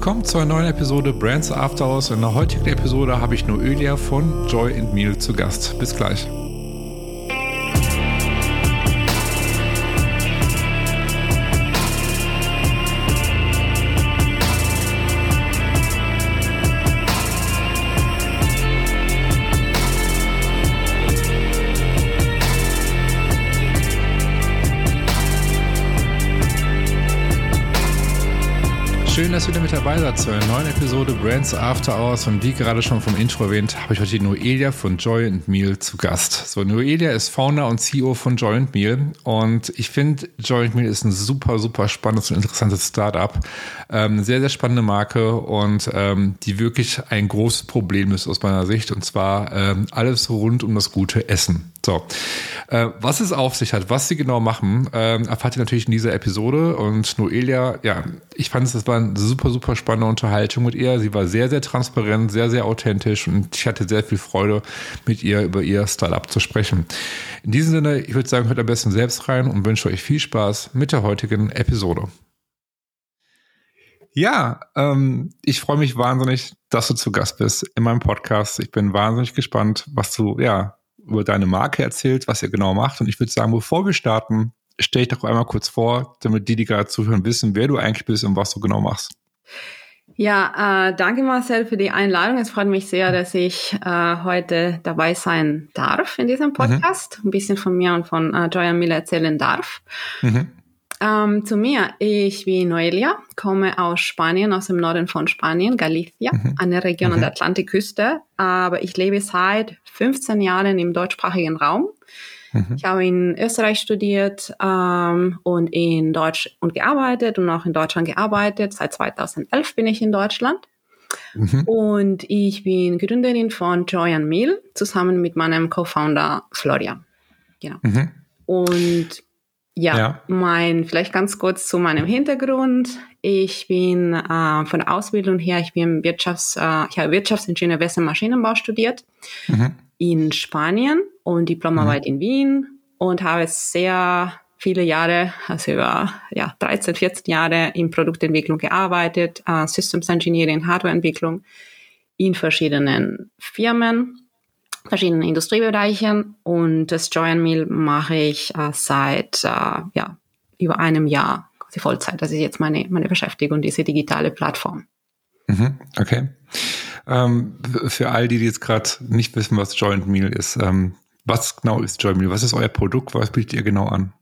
willkommen zu einer neuen Episode Brands After Hours. In der heutigen Episode habe ich Noelia von Joy and Meal zu Gast. Bis gleich. Schön, dass ihr wieder mit dabei seid zu einer neuen Episode Brands After Hours. Und wie gerade schon vom Intro erwähnt, habe ich heute die Noelia von Joy and Meal zu Gast. So, Noelia ist Founder und CEO von Joy and Meal. Und ich finde, Joy and Meal ist ein super, super spannendes und interessantes Startup. Ähm, sehr, sehr spannende Marke und ähm, die wirklich ein großes Problem ist aus meiner Sicht. Und zwar ähm, alles rund um das gute Essen. So, äh, was es auf sich hat, was sie genau machen, äh, erfahrt ihr natürlich in dieser Episode. Und Noelia, ja, ich fand es, das war eine super, super spannende Unterhaltung mit ihr. Sie war sehr, sehr transparent, sehr, sehr authentisch und ich hatte sehr viel Freude, mit ihr über ihr Startup zu sprechen. In diesem Sinne, ich würde sagen, hört am besten selbst rein und wünsche euch viel Spaß mit der heutigen Episode. Ja, ähm, ich freue mich wahnsinnig, dass du zu Gast bist in meinem Podcast. Ich bin wahnsinnig gespannt, was du, ja, über deine Marke erzählt, was ihr genau macht. Und ich würde sagen, bevor wir starten, stell dich doch einmal kurz vor, damit die, die gerade zuhören, wissen, wer du eigentlich bist und was du genau machst. Ja, äh, danke Marcel für die Einladung. Es freut mich sehr, dass ich äh, heute dabei sein darf in diesem Podcast, mhm. ein bisschen von mir und von äh, Joya Miller erzählen darf. Mhm. Ähm, zu mir, ich bin Noelia, komme aus Spanien, aus dem Norden von Spanien, Galicia, mhm. eine Region mhm. an der Atlantikküste, aber ich lebe seit 15 Jahren im deutschsprachigen Raum. Mhm. Ich habe in Österreich studiert ähm, und in Deutsch und gearbeitet und auch in Deutschland gearbeitet. Seit 2011 bin ich in Deutschland. Mhm. Und ich bin Gründerin von Joy and Meal zusammen mit meinem Co-Founder Florian. Genau. Mhm. Und ja, ja, mein, vielleicht ganz kurz zu meinem Hintergrund. Ich bin äh, von der Ausbildung her, ich bin Wirtschafts, äh, ich habe Wirtschaftsingenieur West- Maschinenbau studiert mhm. in Spanien und Diplomarbeit mhm. in Wien und habe sehr viele Jahre, also über ja, 13, 14 Jahre in Produktentwicklung gearbeitet, äh, Systems Engineering, Hardwareentwicklung in verschiedenen Firmen verschiedenen Industriebereichen und das Joy and Meal mache ich äh, seit äh, ja, über einem Jahr quasi Vollzeit. Das ist jetzt meine, meine Beschäftigung, diese digitale Plattform. Mhm, okay. Ähm, für all die, die jetzt gerade nicht wissen, was Joy and Meal ist, ähm, was genau ist Joy and Meal? Was ist euer Produkt? Was bietet ihr genau an?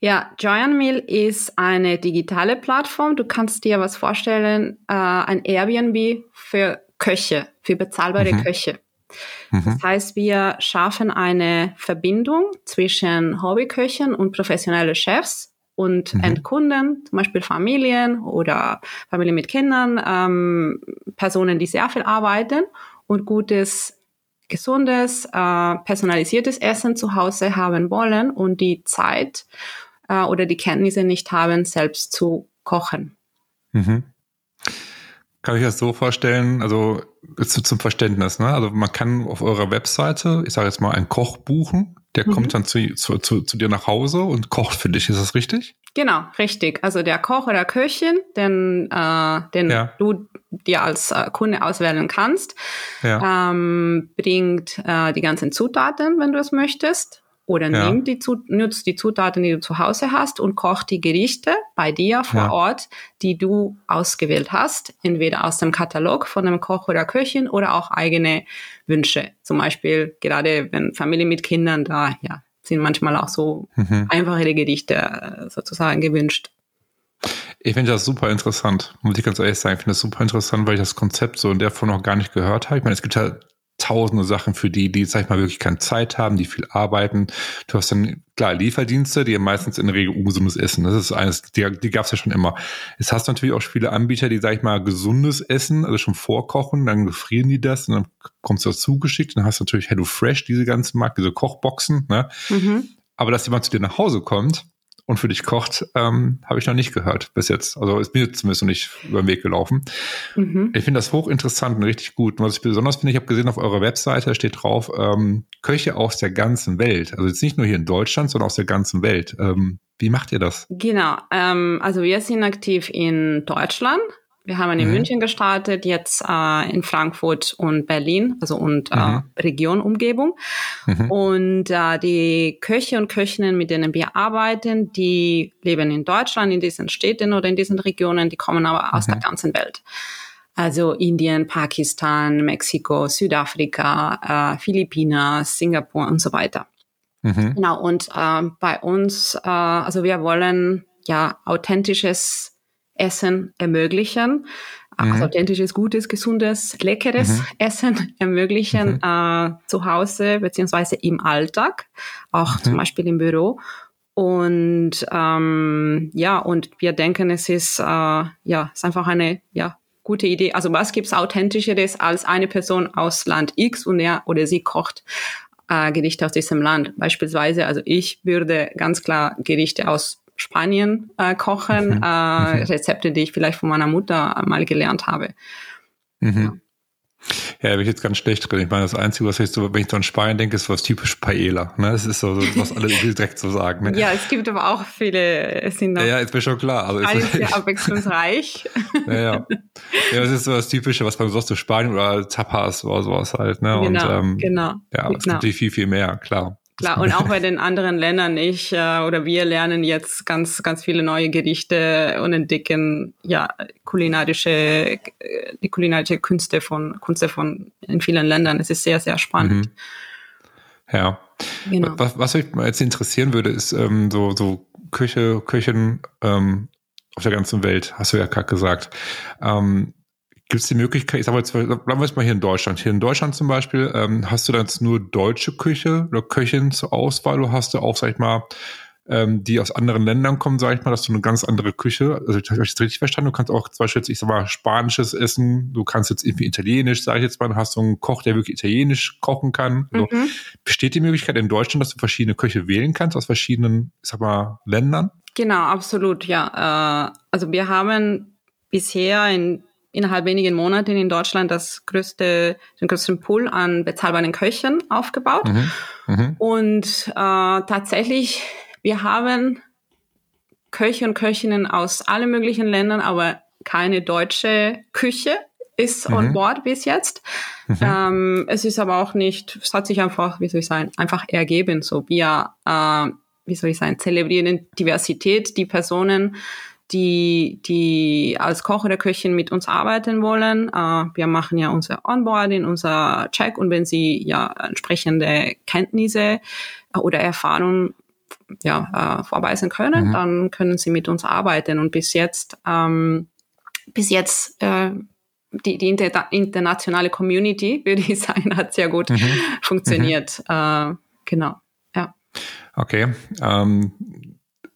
Ja, Joy and Meal ist eine digitale Plattform. Du kannst dir was vorstellen, äh, ein Airbnb für Köche, für bezahlbare mhm. Köche. Mhm. Das heißt, wir schaffen eine Verbindung zwischen Hobbyköchen und professionelle Chefs und mhm. Endkunden, zum Beispiel Familien oder Familien mit Kindern, ähm, Personen, die sehr viel arbeiten und gutes, gesundes, äh, personalisiertes Essen zu Hause haben wollen und die Zeit äh, oder die Kenntnisse nicht haben, selbst zu kochen. Mhm kann ich das so vorstellen, also zum Verständnis, ne? Also man kann auf eurer Webseite, ich sage jetzt mal, einen Koch buchen, der mhm. kommt dann zu, zu, zu, zu, dir nach Hause und kocht für dich, ist das richtig? Genau, richtig. Also der Koch oder Köchin, den, äh, den ja. du dir als äh, Kunde auswählen kannst, ja. ähm, bringt äh, die ganzen Zutaten, wenn du es möchtest. Oder ja. nimm die, nutzt die Zutaten, die du zu Hause hast und koch die Gerichte bei dir vor ja. Ort, die du ausgewählt hast. Entweder aus dem Katalog von einem Koch oder Köchin oder auch eigene Wünsche. Zum Beispiel gerade wenn Familie mit Kindern da, ja, sind manchmal auch so mhm. einfachere Gerichte äh, sozusagen gewünscht. Ich finde das super interessant, muss ich ganz ehrlich sagen. Ich finde das super interessant, weil ich das Konzept so in der Form noch gar nicht gehört habe. Ich meine, es gibt halt tausende Sachen für die, die, sag ich mal, wirklich keine Zeit haben, die viel arbeiten. Du hast dann, klar, Lieferdienste, die meistens in der Regel ungesundes Essen. Das ist eines, die, die gab es ja schon immer. Es hast natürlich auch viele Anbieter, die, sag ich mal, gesundes Essen, also schon vorkochen, dann gefrieren die das und dann kommst du dazu geschickt. Dann hast du natürlich Hello Fresh, diese ganzen Markt, diese Kochboxen, ne? Mhm. Aber dass jemand zu dir nach Hause kommt und für dich kocht, ähm, habe ich noch nicht gehört bis jetzt. Also ist mir zumindest noch nicht über den Weg gelaufen. Mhm. Ich finde das hochinteressant und richtig gut. Und was ich besonders finde, ich habe gesehen auf eurer Webseite steht drauf, ähm, Köche aus der ganzen Welt. Also jetzt nicht nur hier in Deutschland, sondern aus der ganzen Welt. Ähm, wie macht ihr das? Genau. Ähm, also wir sind aktiv in Deutschland, Wir haben in mhm. München gestartet, jetzt äh, in Frankfurt und Berlin, also und äh, mhm. äh, Region, Umgebung. Mhm. Und äh, die Köche und Köchinnen, mit denen wir arbeiten, die leben in Deutschland, in diesen Städten oder in diesen Regionen, die kommen aber aus der mhm. ganzen Welt. Also Indien, Pakistan, Mexiko, Südafrika, äh, Philippinen, Singapur und so weiter. Mhm. Genau, und äh, bei uns, äh, also wir wollen ja authentisches Essen ermöglichen, mhm. also authentisches, gutes, gesundes, leckeres mhm. Essen ermöglichen mhm. äh, zu Hause beziehungsweise im Alltag, auch zum mhm. Beispiel im Büro. Und ähm, ja, und wir denken, es ist äh, ja, ist einfach eine ja gute Idee. Also was gibt's authentischeres als eine Person aus Land X und er oder sie kocht äh, Gerichte aus diesem Land. Beispielsweise, also ich würde ganz klar Gerichte aus Spanien äh, kochen, mhm. äh, mhm. Rezepte, die ich vielleicht von meiner Mutter mal gelernt habe. Mhm. Ja. Da bin ich jetzt ganz schlecht drin. Ich meine, das Einzige, was ich so, wenn ich so an Spanien denke, ist was typisch Paella. Ne? Das ist so, was alle direkt so sagen. Ne? Ja, es gibt aber auch viele, es sind ja, ja, ist mir schon klar. Also ist sehr abwechslungsreich. ja, ja. Ja, das ist so das Typische, was man sonst so Spanien oder Tapas oder sowas halt. Ne? Genau, Und, ähm, genau. Ja, es genau. gibt viel, viel mehr, klar. Klar, und auch bei den anderen Ländern, ich äh, oder wir lernen jetzt ganz, ganz viele neue Gerichte und entdecken ja kulinarische, äh, die kulinarische Künste von, Künste von in vielen Ländern. Es ist sehr, sehr spannend. Mhm. Ja. Genau. Was, was mich jetzt interessieren würde, ist ähm, so, so Küche, Küchen ähm, auf der ganzen Welt, hast du ja gerade gesagt. Ähm, Gibt es die Möglichkeit, ich sag mal jetzt, bleiben wir jetzt mal hier in Deutschland. Hier in Deutschland zum Beispiel, ähm, hast du dann jetzt nur deutsche Küche oder Köchin zur Auswahl oder hast du auch, sag ich mal, ähm, die aus anderen Ländern kommen, sag ich mal, dass du eine ganz andere Küche, also ich habe das richtig verstanden, du kannst auch zum Beispiel jetzt, ich sag mal, spanisches essen, du kannst jetzt irgendwie italienisch, sag ich jetzt mal, du hast so einen Koch, der wirklich italienisch kochen kann. Also, mhm. Besteht die Möglichkeit in Deutschland, dass du verschiedene Köche wählen kannst aus verschiedenen, ich sag mal, Ländern? Genau, absolut, ja. Äh, also wir haben bisher in innerhalb wenigen Monaten in Deutschland das größte, den größten Pool an bezahlbaren Köchen aufgebaut. Mhm. Mhm. Und äh, tatsächlich, wir haben Köche und Köchinnen aus allen möglichen Ländern, aber keine deutsche Küche ist mhm. on board bis jetzt. Mhm. Ähm, es ist aber auch nicht, es hat sich einfach, wie soll ich sagen, einfach ergeben. So wir, äh, wie soll ich sagen, zelebrieren Diversität, die Personen die, die als Koch oder Köchin mit uns arbeiten wollen. Äh, wir machen ja unser Onboarding, unser Check und wenn sie ja entsprechende Kenntnisse äh, oder Erfahrungen ja, äh, vorweisen können, mhm. dann können sie mit uns arbeiten. Und bis jetzt, ähm, bis jetzt äh, die, die inter internationale Community, würde ich sagen, hat sehr gut mhm. funktioniert. Mhm. Äh, genau, ja. Okay. Ähm,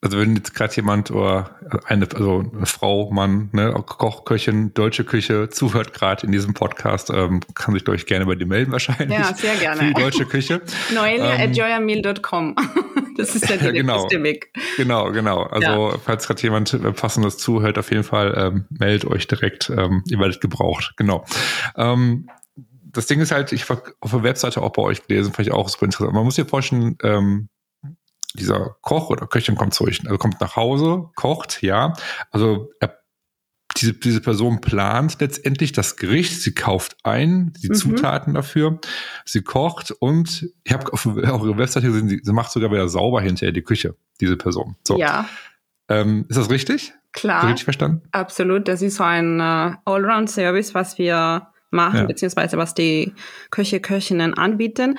also wenn jetzt gerade jemand oder eine, also eine Frau, Mann, ne, Koch, Köchin, deutsche Küche zuhört gerade in diesem Podcast, ähm, kann sich, glaube ich, gerne bei dir melden wahrscheinlich. Ja, sehr gerne. Für die deutsche Küche. Noelia ähm, at joyameal.com. Das ist der ja, genau, Weg. Genau, genau. Also ja. falls gerade jemand äh, Passendes zuhört, auf jeden Fall ähm, meldet euch direkt. Ähm, ihr werdet gebraucht. Genau. Ähm, das Ding ist halt, ich war auf der Webseite auch bei euch gelesen, vielleicht auch super interessant. Man muss sich vorstellen, ähm, dieser Koch oder Köchin kommt zurück, also kommt nach Hause, kocht, ja. Also er, diese, diese Person plant letztendlich das Gericht, sie kauft ein, die mhm. Zutaten dafür, sie kocht und ich habe auf, auf ihrer Webseite gesehen, sie, sie macht sogar wieder sauber hinterher die Küche, diese Person. So. Ja. Ähm, ist das richtig? Klar. So richtig verstanden? Absolut. Das ist so ein uh, Allround-Service, was wir machen, ja. beziehungsweise was die Köche, Köchinnen anbieten.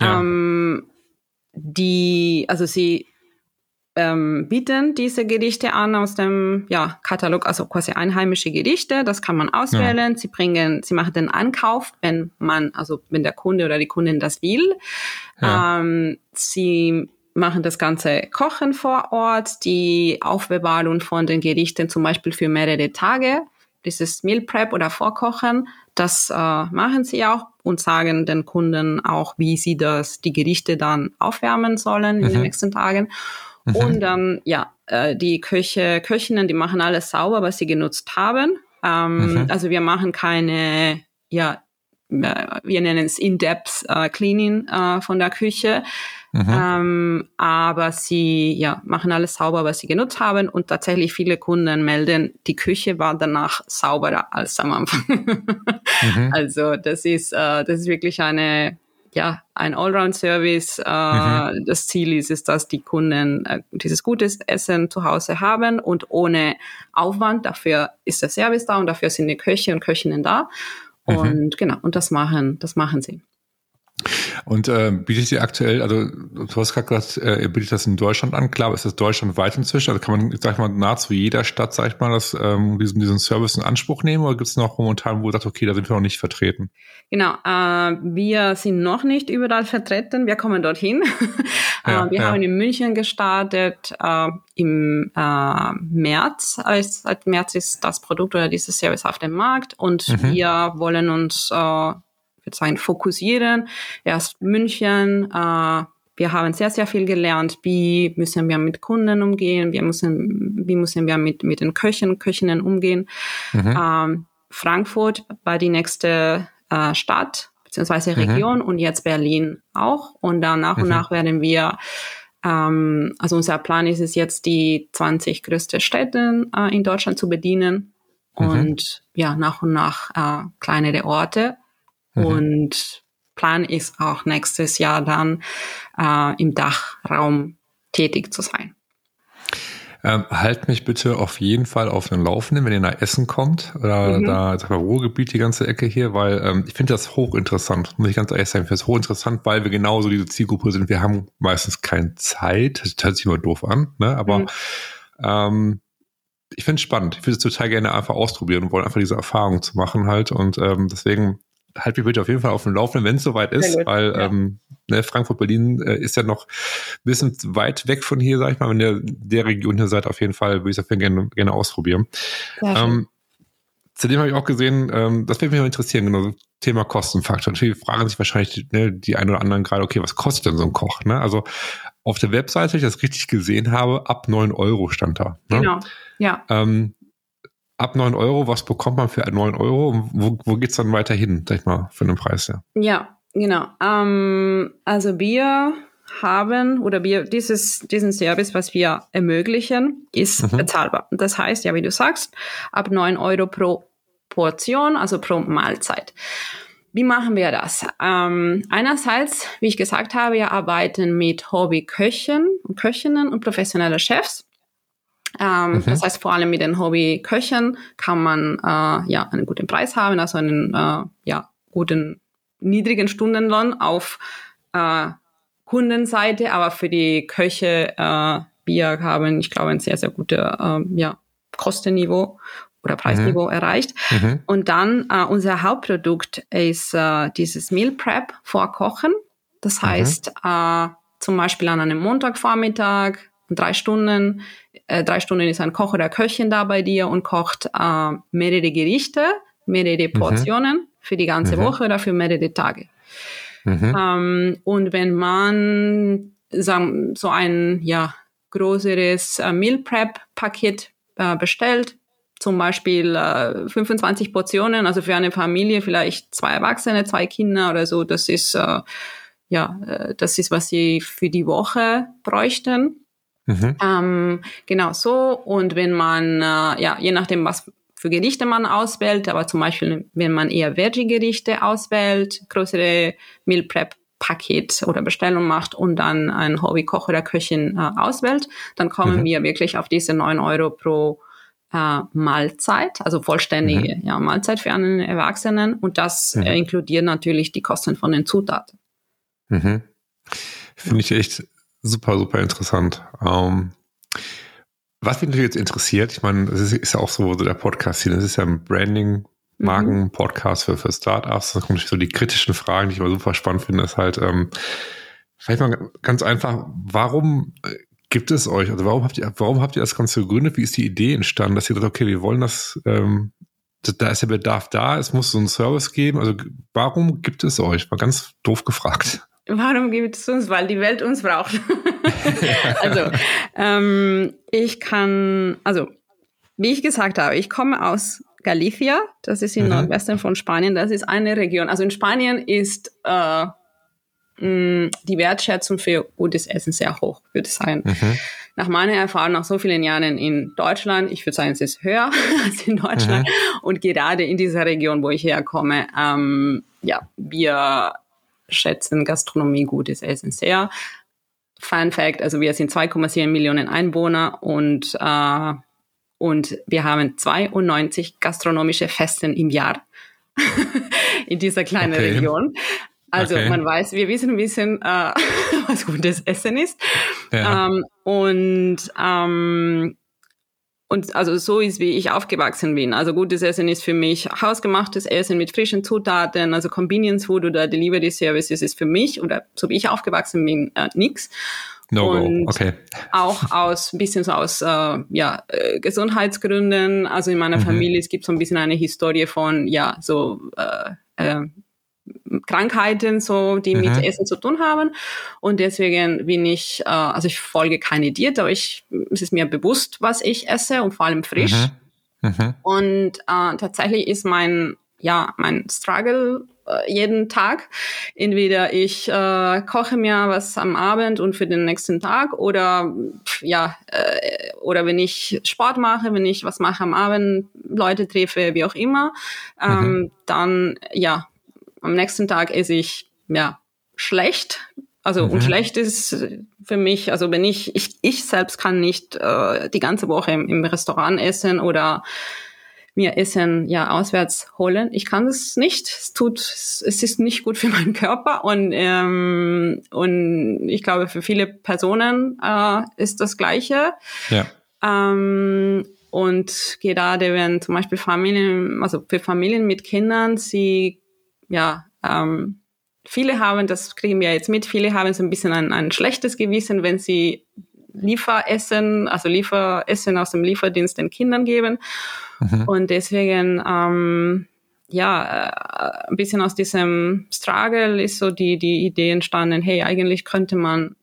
Ja. Ähm, die, also sie ähm, bieten diese Gerichte an aus dem ja, Katalog, also quasi einheimische Gerichte. Das kann man auswählen. Ja. Sie bringen, sie machen den Ankauf, wenn man, also wenn der Kunde oder die Kundin das will. Ja. Ähm, sie machen das ganze Kochen vor Ort, die Aufbewahrung von den Gerichten zum Beispiel für mehrere Tage, dieses Meal Prep oder Vorkochen, das äh, machen sie auch und sagen den Kunden auch, wie sie das, die Gerichte dann aufwärmen sollen in mhm. den nächsten Tagen. Mhm. Und dann, ja, äh, die Köche, Köchinnen, die machen alles sauber, was sie genutzt haben. Ähm, mhm. Also wir machen keine, ja, wir nennen es In-Depth äh, Cleaning äh, von der Küche. Mhm. Ähm, aber sie ja, machen alles sauber, was sie genutzt haben. Und tatsächlich viele Kunden melden, die Küche war danach sauberer als am Anfang. mhm. Also das ist, äh, das ist wirklich eine, ja, ein Allround-Service. Äh, mhm. Das Ziel ist es, dass die Kunden äh, dieses gutes Essen zu Hause haben und ohne Aufwand. Dafür ist der Service da und dafür sind die Köche und Köchinnen da. Mhm. Und mhm. genau, und das machen, das machen sie. Und äh, bietet ihr aktuell, also du hast gerade gesagt, äh, ihr bietet das in Deutschland an, klar, ist das deutschlandweit inzwischen? Also kann man, sag ich mal, nahezu jeder Stadt, sag ich mal, das, ähm, diesen, diesen Service in Anspruch nehmen oder gibt es noch momentan, wo ihr sagt, okay, da sind wir noch nicht vertreten? Genau, äh, wir sind noch nicht überall vertreten, wir kommen dorthin. Ja, äh, wir ja. haben in München gestartet äh, im äh, März. Als, seit März ist das Produkt oder dieses Service auf dem Markt und mhm. wir wollen uns äh, würde sagen, fokussieren. Erst München, äh, wir haben sehr, sehr viel gelernt. Wie müssen wir mit Kunden umgehen? Wie müssen, wie müssen wir mit, mit den Köchen, Köchinnen umgehen? Mhm. Ähm, Frankfurt war die nächste äh, Stadt beziehungsweise mhm. Region mhm. und jetzt Berlin auch. Und dann nach mhm. und nach werden wir ähm, also unser Plan ist es jetzt, die 20 größte Städte äh, in Deutschland zu bedienen mhm. und ja, nach und nach äh, kleinere Orte. Mhm. Und Plan ist auch nächstes Jahr dann äh, im Dachraum tätig zu sein. Ähm, halt mich bitte auf jeden Fall auf den Laufenden, wenn ihr nach Essen kommt oder mhm. da sag mal, Ruhrgebiet, die ganze Ecke hier, weil ähm, ich finde das hochinteressant, muss ich ganz ehrlich sagen, ich finde es hochinteressant, weil wir genauso diese Zielgruppe sind. Wir haben meistens keine Zeit, das hört sich immer doof an, ne? aber mhm. ähm, ich finde es spannend. Ich würde es total gerne einfach ausprobieren und wollen einfach diese Erfahrung zu machen halt und ähm, deswegen halt mich bitte auf jeden Fall auf dem Laufenden, wenn es soweit ist, weil ja. ähm, ne, Frankfurt, Berlin äh, ist ja noch ein bisschen weit weg von hier, sag ich mal. Wenn ihr der Region hier seid, auf jeden Fall würde ich das gerne, gerne ausprobieren. Ähm, zudem habe ich auch gesehen, ähm, das würde mich mal interessieren, genau, Thema Kostenfaktor. Natürlich fragen sich wahrscheinlich ne, die ein oder anderen gerade, okay, was kostet denn so ein Koch? Ne? Also auf der Webseite, wenn ich das richtig gesehen habe, ab neun Euro stand da. Ne? Genau, ja. Ähm, ab 9 Euro, was bekommt man für 9 Euro? Wo, wo geht es dann weiter hin, sag ich mal, für den Preis? Ja, ja genau. Ähm, also wir haben oder wir dieses, diesen Service, was wir ermöglichen, ist mhm. bezahlbar. Das heißt, ja, wie du sagst, ab 9 Euro pro Portion, also pro Mahlzeit. Wie machen wir das? Ähm, einerseits, wie ich gesagt habe, wir arbeiten mit Hobbyköchen und Köchinnen und professionelle Chefs. Ähm, mhm. Das heißt, vor allem mit den Hobbyköchen kann man äh, ja einen guten Preis haben, also einen äh, ja, guten niedrigen Stundenlohn auf äh, Kundenseite, aber für die Köche äh, wir haben, ich glaube, ein sehr, sehr gutes äh, ja, Kostenniveau oder Preisniveau mhm. erreicht. Mhm. Und dann äh, unser Hauptprodukt ist äh, dieses Meal Prep vor Kochen. Das mhm. heißt, mhm. äh, zum Beispiel an einem Montagvormittag, drei Stunden äh, drei Stunden ist ein Koch oder Köchin da bei dir und kocht äh, mehrere Gerichte, mehrere mhm. Portionen mhm. für die ganze mhm. Woche oder für mehrere Tage. Mhm. Ähm, und wenn man sagen, so ein ja, größeres äh, Meal Prep Paket äh, bestellt, zum Beispiel äh, 25 Portionen, also für eine Familie vielleicht zwei Erwachsene, zwei Kinder oder so, das ist äh, ja, äh, das ist, was sie für die Woche bräuchten. Mhm. Ähm, genau so. Und wenn man, äh, ja, je nachdem, was für Gerichte man auswählt, aber zum Beispiel, wenn man eher Veggie-Gerichte auswählt, größere Meal Prep Paket oder Bestellung macht und dann ein Hobbykoch oder Köchin äh, auswählt, dann kommen mhm. wir wirklich auf diese neun Euro pro äh, Mahlzeit, also vollständige mhm. ja, Mahlzeit für einen Erwachsenen und das mhm. äh, inkludiert natürlich die Kosten von den Zutaten. Mhm. Finde ich echt super, super interessant. Ähm, was mich natürlich jetzt interessiert, ich meine, es ist, ist, ja auch so, so der Podcast hier, das ist ja ein Branding, Marken-Podcast für, für Startups. Da kommen so die kritischen Fragen, die ich immer super spannend finde, ist halt, ähm, vielleicht mal ganz einfach, warum äh, gibt es euch, also warum habt ihr, warum habt ihr das Ganze gegründet? Wie ist die Idee entstanden, dass ihr sagt, okay, wir wollen das, ähm, da ist der Bedarf da, es muss so einen Service geben. Also warum gibt es euch? Mal ganz doof gefragt. Warum gibt es uns? Weil die Welt uns braucht. also, ähm, ich kann, also, wie ich gesagt habe, ich komme aus Galicia, das ist im mhm. Nordwesten von Spanien. Das ist eine Region. Also in Spanien ist äh, mh, die Wertschätzung für gutes Essen sehr hoch, würde ich sagen. Mhm. Nach meiner Erfahrung, nach so vielen Jahren in Deutschland, ich würde sagen, es ist höher als in Deutschland. Mhm. Und gerade in dieser Region, wo ich herkomme, ähm, ja, wir schätzen Gastronomie, gutes Essen sehr. Fun Fact, also wir sind 2,7 Millionen Einwohner und, äh, und wir haben 92 gastronomische Festen im Jahr in dieser kleinen okay. Region. Also okay. man weiß, wir wissen ein bisschen, äh, was gutes Essen ist. Ja. Ähm, und ähm, und also so ist, wie ich aufgewachsen bin. Also gutes Essen ist für mich hausgemachtes Essen mit frischen Zutaten, also Convenience Food oder Delivery Services ist für mich, oder so wie ich aufgewachsen bin, äh, nix. No und okay. auch aus ein bisschen so aus äh, ja, äh, Gesundheitsgründen. Also in meiner mhm. Familie es gibt so ein bisschen eine Historie von ja so äh, äh, Krankheiten, so, die mhm. mit Essen zu tun haben. Und deswegen bin ich, äh, also ich folge keine Diät, aber ich, es ist mir bewusst, was ich esse und vor allem frisch. Mhm. Mhm. Und äh, tatsächlich ist mein, ja, mein Struggle äh, jeden Tag. Entweder ich äh, koche mir was am Abend und für den nächsten Tag oder ja, äh, oder wenn ich Sport mache, wenn ich was mache am Abend, Leute treffe, wie auch immer, ähm, mhm. dann ja, am nächsten Tag esse ich ja schlecht. Also mhm. und schlecht ist für mich, also wenn ich, ich, ich selbst kann nicht äh, die ganze Woche im, im Restaurant essen oder mir Essen ja auswärts holen. Ich kann es nicht. Es tut, es ist nicht gut für meinen Körper und ähm, und ich glaube für viele Personen äh, ist das Gleiche. Ja. Ähm, und gerade wenn zum Beispiel Familien, also für Familien mit Kindern, sie ja, ähm, viele haben, das kriegen wir jetzt mit, viele haben so ein bisschen ein, ein schlechtes Gewissen, wenn sie Lieferessen, also Lieferessen aus dem Lieferdienst den Kindern geben. Mhm. Und deswegen, ähm, ja, äh, ein bisschen aus diesem Struggle ist so die, die Idee entstanden, hey, eigentlich könnte man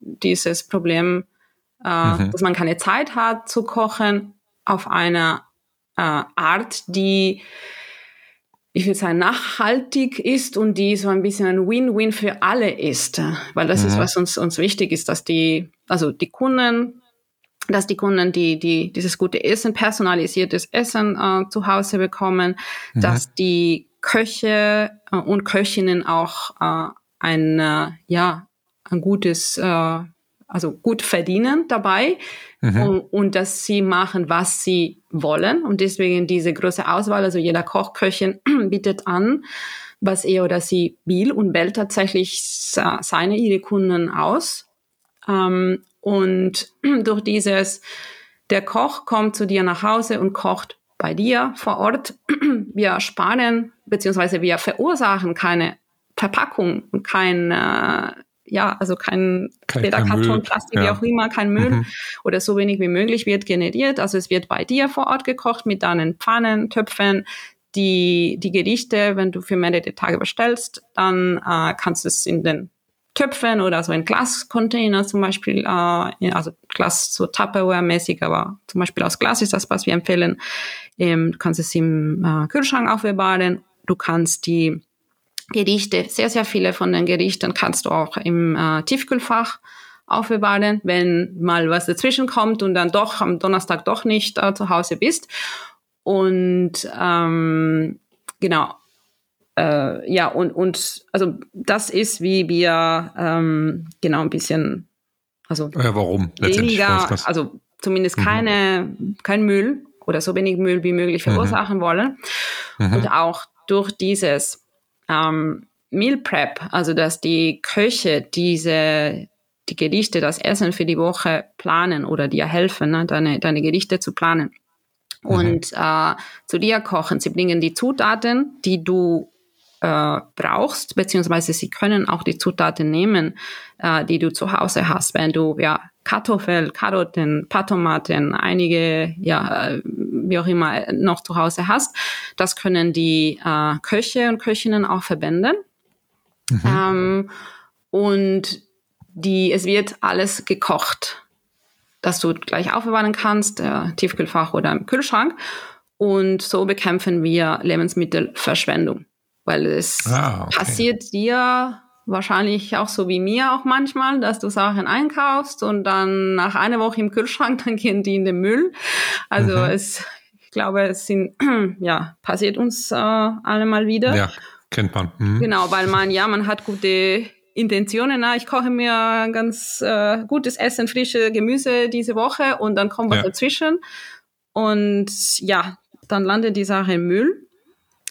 dieses Problem, äh, mhm. dass man keine Zeit hat zu kochen, auf eine äh, Art, die ich würde sagen, nachhaltig ist und die so ein bisschen ein Win-Win für alle ist. Weil das mhm. ist, was uns, uns wichtig ist, dass die, also die Kunden, dass die Kunden die, die, dieses gute Essen, personalisiertes Essen äh, zu Hause bekommen, mhm. dass die Köche äh, und Köchinnen auch äh, ein, äh, ja, ein gutes, äh, also gut verdienen dabei mhm. und, und dass sie machen, was sie wollen. Und deswegen diese große Auswahl, also jeder Koch, Köchin bietet an, was er oder sie will und wählt tatsächlich seine, ihre Kunden aus. Ähm, und durch dieses, der Koch kommt zu dir nach Hause und kocht bei dir vor Ort. Wir sparen beziehungsweise wir verursachen keine Verpackung und kein äh, ja, also kein, kein weder Karton, Plastik, ja. wie auch immer, kein Müll mhm. oder so wenig wie möglich wird generiert. Also es wird bei dir vor Ort gekocht mit deinen Pfannen, Töpfen, die, die Gerichte, wenn du für mehrere Tage bestellst, dann äh, kannst du es in den Töpfen oder so in Glascontainer zum Beispiel, äh, also Glas so Tupperware-mäßig, aber zum Beispiel aus Glas ist das, was wir empfehlen. Ähm, du kannst es im äh, Kühlschrank aufbewahren. Du kannst die Gerichte, sehr, sehr viele von den Gerichten kannst du auch im äh, Tiefkühlfach aufbewahren, wenn mal was dazwischen kommt und dann doch am Donnerstag doch nicht äh, zu Hause bist. Und ähm, genau, äh, ja, und, und also das ist, wie wir ähm, genau ein bisschen, also ja, warum? weniger, also zumindest mhm. keine, kein Müll oder so wenig Müll wie möglich mhm. verursachen mhm. wollen. Mhm. Und auch durch dieses ähm, Meal Prep, also dass die Köche diese die Gerichte, das Essen für die Woche planen oder dir helfen, ne, deine, deine Gerichte zu planen mhm. und äh, zu dir kochen. Sie bringen die Zutaten, die du äh, brauchst, beziehungsweise sie können auch die Zutaten nehmen, äh, die du zu Hause hast. Wenn du ja Kartoffel, Karotten, Patomaten, einige, ja, wie auch immer noch zu Hause hast, das können die äh, Köche und Köchinnen auch verwenden. Mhm. Ähm, und die, es wird alles gekocht, dass du gleich aufbewahren kannst, äh, Tiefkühlfach oder im Kühlschrank. Und so bekämpfen wir Lebensmittelverschwendung, weil es ah, okay. passiert dir wahrscheinlich auch so wie mir auch manchmal, dass du Sachen einkaufst und dann nach einer Woche im Kühlschrank, dann gehen die in den Müll. Also mhm. es, ich glaube, es sind, ja, passiert uns äh, alle mal wieder. Ja, kennt man. Mhm. Genau, weil man, ja, man hat gute Intentionen. Na, ich koche mir ganz äh, gutes Essen, frische Gemüse diese Woche und dann kommt was ja. dazwischen. Und ja, dann landet die Sache im Müll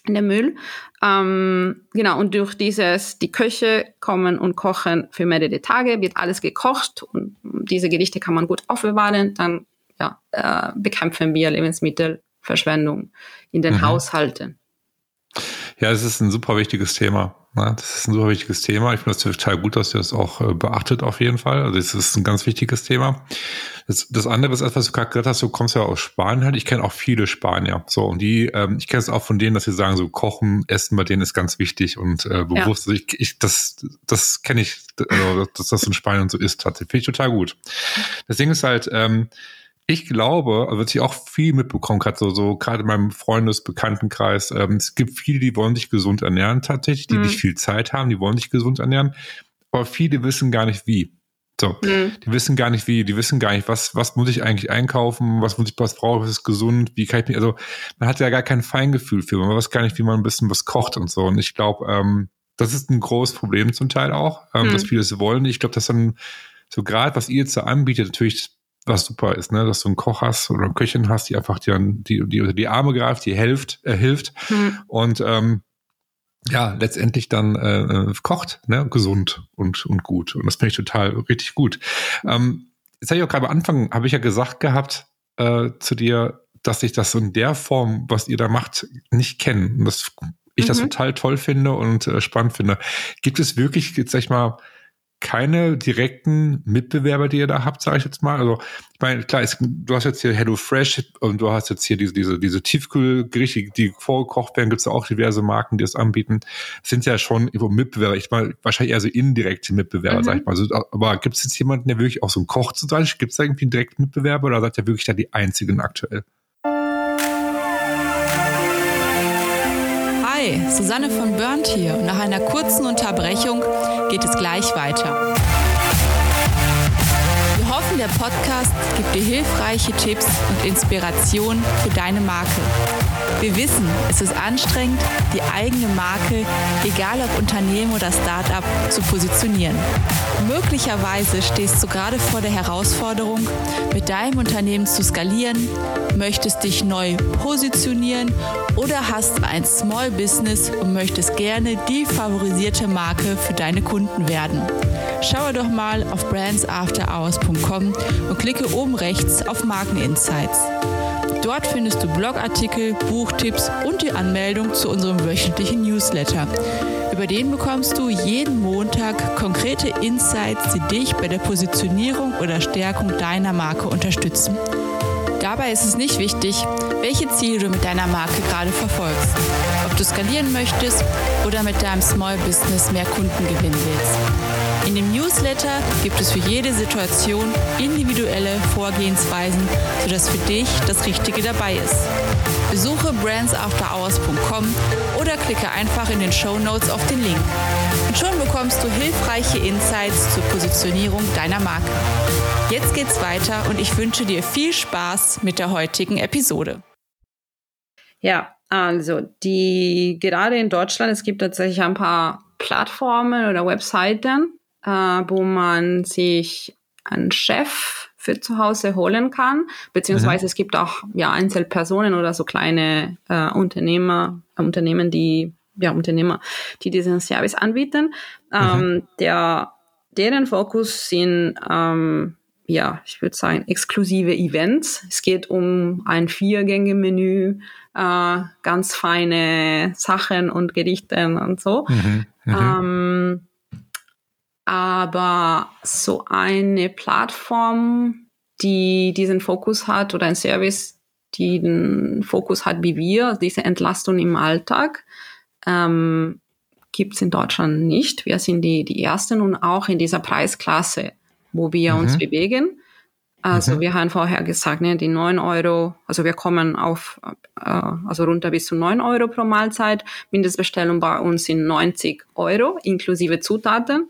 in den Müll. Ähm, genau, und durch dieses, die Köche kommen und kochen für mehrere Tage, wird alles gekocht und diese Gerichte kann man gut aufbewahren, dann ja, äh, bekämpfen wir Lebensmittelverschwendung in den mhm. Haushalten. Ja, es ist ein super wichtiges Thema. Das ist ein super wichtiges Thema. Ich finde es total gut, dass ihr das auch äh, beachtet auf jeden Fall. Also es ist ein ganz wichtiges Thema. Das, das andere ist etwas, was du gerade gesagt hast, du kommst ja aus Spanien halt. Ich kenne auch viele Spanier. So, und die, ähm, ich kenne es auch von denen, dass sie sagen, so Kochen, Essen bei denen ist ganz wichtig und äh, bewusst. Ja. Also ich, ich, das, das kenne ich, also, dass das in Spanien so ist tatsächlich. Finde ich total gut. Das Ding ist halt, ähm, ich glaube, also was ich auch viel mitbekommen habe, so, so gerade in meinem Freundesbekanntenkreis, ähm, es gibt viele, die wollen sich gesund ernähren tatsächlich, die mhm. nicht viel Zeit haben, die wollen sich gesund ernähren, aber viele wissen gar nicht wie. So, mhm. die wissen gar nicht wie, die wissen gar nicht, was, was muss ich eigentlich einkaufen, was muss ich, was brauche ich, ist gesund, wie kann ich mich, also man hat ja gar kein Feingefühl für, man weiß gar nicht, wie man ein bisschen was kocht und so. Und ich glaube, ähm, das ist ein großes Problem zum Teil auch, ähm, mhm. dass viele es wollen. Ich glaube, dass dann so gerade, was ihr jetzt so anbietet, natürlich was super ist, ne, dass du einen Koch hast oder eine Köchin hast, die einfach dir die, die unter die Arme greift, die hilft, äh, hilft mhm. und ähm, ja, letztendlich dann äh, äh, kocht, ne, gesund und, und gut. Und das finde ich total richtig gut. Ähm, jetzt habe ich auch gerade am Anfang, habe ich ja gesagt gehabt äh, zu dir, dass ich das in der Form, was ihr da macht, nicht kenne. Und dass ich mhm. das total toll finde und äh, spannend finde. Gibt es wirklich, jetzt sag ich mal, keine direkten Mitbewerber, die ihr da habt, sage ich jetzt mal. Also ich meine, klar, es, du hast jetzt hier Hello Fresh und du hast jetzt hier diese, diese, diese Tiefkühlgerichte, die vorgekocht werden, gibt es auch diverse Marken, die das anbieten. Das sind ja schon Mitbewerber, ich meine, wahrscheinlich eher so indirekte Mitbewerber, mhm. sag ich mal. Also, aber gibt es jetzt jemanden, der wirklich auch so ein Koch zu sein? Gibt es da irgendwie einen direkten Mitbewerber oder seid ihr wirklich da die einzigen aktuell? Hi, Susanne von Burnt hier und nach einer kurzen Unterbrechung geht es gleich weiter. Wir hoffen, der Podcast gibt dir hilfreiche Tipps und Inspiration für deine Marke. Wir wissen, es ist anstrengend, die eigene Marke, egal ob Unternehmen oder Startup, zu positionieren. Möglicherweise stehst du gerade vor der Herausforderung, mit deinem Unternehmen zu skalieren, möchtest dich neu positionieren oder hast ein Small Business und möchtest gerne die favorisierte Marke für deine Kunden werden. Schaue doch mal auf brandsafterhours.com und klicke oben rechts auf Markeninsights. Dort findest du Blogartikel, Buchtipps und die Anmeldung zu unserem wöchentlichen Newsletter. Über den bekommst du jeden Montag konkrete Insights, die dich bei der Positionierung oder Stärkung deiner Marke unterstützen. Dabei ist es nicht wichtig, welche Ziele du mit deiner Marke gerade verfolgst. Ob du skalieren möchtest oder mit deinem Small Business mehr Kunden gewinnen willst. In dem Newsletter gibt es für jede Situation individuelle Vorgehensweisen, sodass für dich das Richtige dabei ist. Besuche brandsafterhours.com oder klicke einfach in den Show Notes auf den Link. Und schon bekommst du hilfreiche Insights zur Positionierung deiner Marke. Jetzt geht's weiter und ich wünsche dir viel Spaß mit der heutigen Episode. Ja, also die gerade in Deutschland, es gibt tatsächlich ein paar Plattformen oder Webseiten, äh, wo man sich einen Chef für zu Hause holen kann, beziehungsweise mhm. es gibt auch ja Einzelpersonen oder so kleine äh, Unternehmer, äh, Unternehmen, die ja Unternehmer, die diesen Service anbieten. Ähm, mhm. der deren Fokus sind ähm, ja, ich würde sagen, exklusive Events. Es geht um ein Viergänge-Menü, äh, ganz feine Sachen und Gerichte und so. Mhm, mhm, ähm, aber so eine Plattform, die diesen Fokus hat oder ein Service, die den Fokus hat wie wir, diese Entlastung im Alltag, ähm, gibt es in Deutschland nicht. Wir sind die, die Ersten und auch in dieser Preisklasse wo wir mhm. uns bewegen. Also mhm. wir haben vorher gesagt, ne, die 9 Euro, also wir kommen auf, äh, also runter bis zu 9 Euro pro Mahlzeit. Mindestbestellung bei uns sind 90 Euro inklusive Zutaten.